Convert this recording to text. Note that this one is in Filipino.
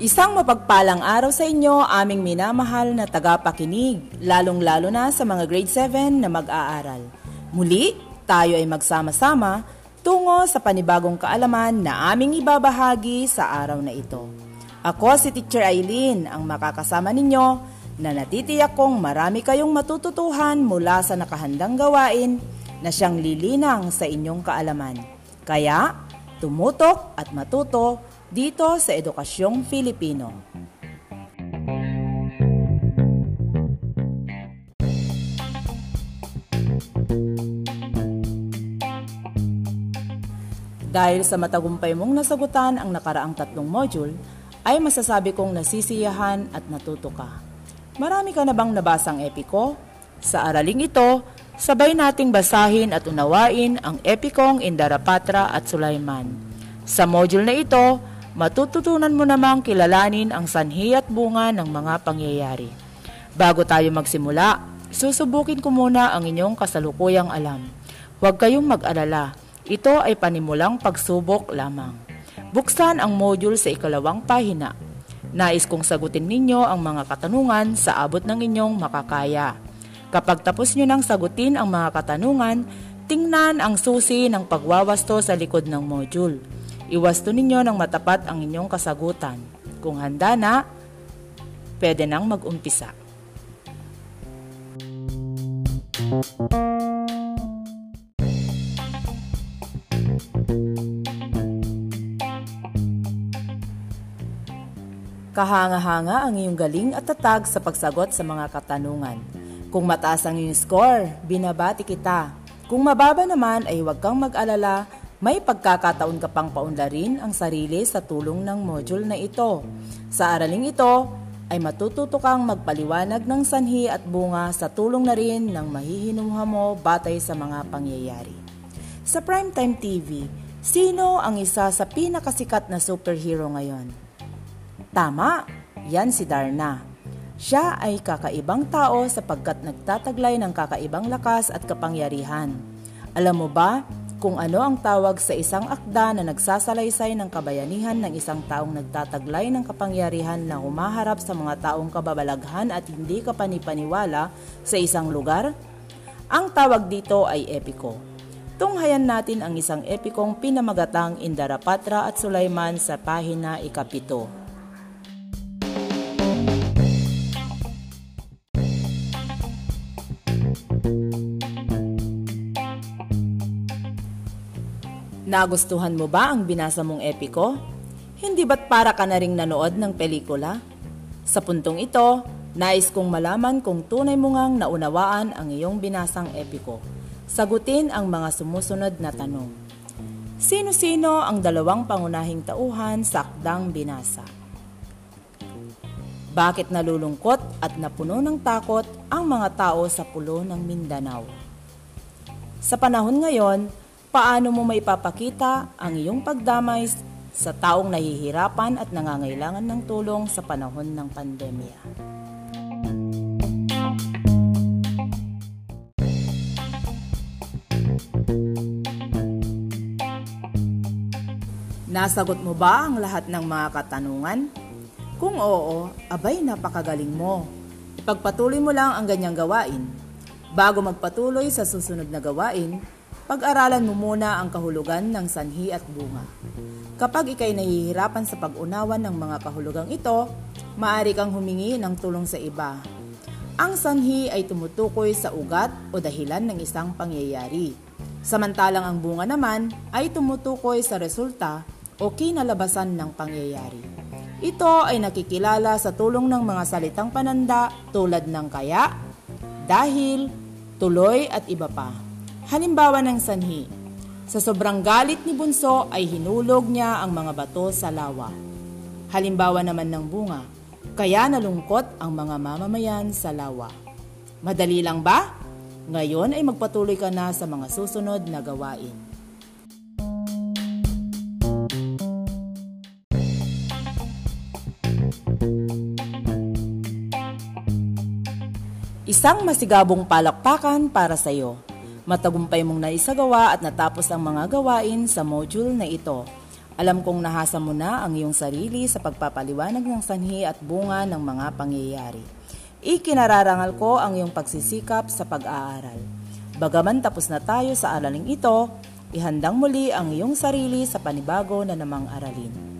Isang mapagpalang araw sa inyo, aming minamahal na tagapakinig, lalong-lalo na sa mga grade 7 na mag-aaral. Muli, tayo ay magsama-sama tungo sa panibagong kaalaman na aming ibabahagi sa araw na ito. Ako si Teacher Eileen, ang makakasama ninyo na natitiyak kong marami kayong matututuhan mula sa nakahandang gawain na siyang lilinang sa inyong kaalaman. Kaya, tumutok at matuto dito sa Edukasyong Filipino. Dahil sa matagumpay mong nasagutan ang nakaraang tatlong module, ay masasabi kong nasisiyahan at natuto ka. Marami ka na bang nabasang epiko? Sa araling ito, sabay nating basahin at unawain ang epikong Indarapatra at Sulaiman. Sa module na ito, matututunan mo namang kilalanin ang sanhi at bunga ng mga pangyayari. Bago tayo magsimula, susubukin ko muna ang inyong kasalukuyang alam. Huwag kayong mag-alala ito ay panimulang pagsubok lamang. Buksan ang module sa ikalawang pahina. Nais kong sagutin ninyo ang mga katanungan sa abot ng inyong makakaya. Kapag tapos nyo nang sagutin ang mga katanungan, tingnan ang susi ng pagwawasto sa likod ng module. Iwasto ninyo ng matapat ang inyong kasagutan. Kung handa na, pwede nang mag-umpisa. Kahanga-hanga ang iyong galing at tatag sa pagsagot sa mga katanungan. Kung mataas ang iyong score, binabati kita. Kung mababa naman ay huwag kang mag-alala, may pagkakataon ka pang paunlarin ang sarili sa tulong ng module na ito. Sa araling ito, ay matututo kang magpaliwanag ng sanhi at bunga sa tulong na rin ng mahihinuha mo batay sa mga pangyayari. Sa Primetime TV, sino ang isa sa pinakasikat na superhero ngayon? Tama, yan si Darna. Siya ay kakaibang tao sapagkat nagtataglay ng kakaibang lakas at kapangyarihan. Alam mo ba kung ano ang tawag sa isang akda na nagsasalaysay ng kabayanihan ng isang taong nagtataglay ng kapangyarihan na humaharap sa mga taong kababalaghan at hindi kapanipaniwala sa isang lugar? Ang tawag dito ay epiko. Tunghayan natin ang isang epikong pinamagatang Indarapatra at Sulaiman sa pahina ikapito. Nagustuhan mo ba ang binasa mong epiko? Hindi ba't para ka na ring nanood ng pelikula? Sa puntong ito, nais kong malaman kung tunay mo ngang naunawaan ang iyong binasang epiko. Sagutin ang mga sumusunod na tanong. Sino-sino ang dalawang pangunahing tauhan sa akdang binasa? Bakit nalulungkot at napuno ng takot ang mga tao sa pulo ng Mindanao? Sa panahon ngayon, Paano mo maipapakita ang iyong pagdamay sa taong nahihirapan at nangangailangan ng tulong sa panahon ng pandemya? Nasagot mo ba ang lahat ng mga katanungan? Kung oo, abay napakagaling mo. Ipagpatuloy mo lang ang ganyang gawain. Bago magpatuloy sa susunod na gawain, pag-aralan mo muna ang kahulugan ng sanhi at bunga. Kapag ikay nahihirapan sa pag-unawan ng mga kahulugang ito, maaari kang humingi ng tulong sa iba. Ang sanhi ay tumutukoy sa ugat o dahilan ng isang pangyayari. Samantalang ang bunga naman ay tumutukoy sa resulta o kinalabasan ng pangyayari. Ito ay nakikilala sa tulong ng mga salitang pananda tulad ng kaya, dahil, tuloy at iba pa. Halimbawa ng sanhi, sa sobrang galit ni Bunso ay hinulog niya ang mga bato sa lawa. Halimbawa naman ng bunga, kaya nalungkot ang mga mamamayan sa lawa. Madali lang ba? Ngayon ay magpatuloy ka na sa mga susunod na gawain. Isang masigabong palakpakan para sa iyo. Matagumpay mong naisagawa at natapos ang mga gawain sa module na ito. Alam kong nahasa mo na ang iyong sarili sa pagpapaliwanag ng sanhi at bunga ng mga pangyayari. Ikinararangal ko ang iyong pagsisikap sa pag-aaral. Bagaman tapos na tayo sa araling ito, ihandang muli ang iyong sarili sa panibago na namang aralin.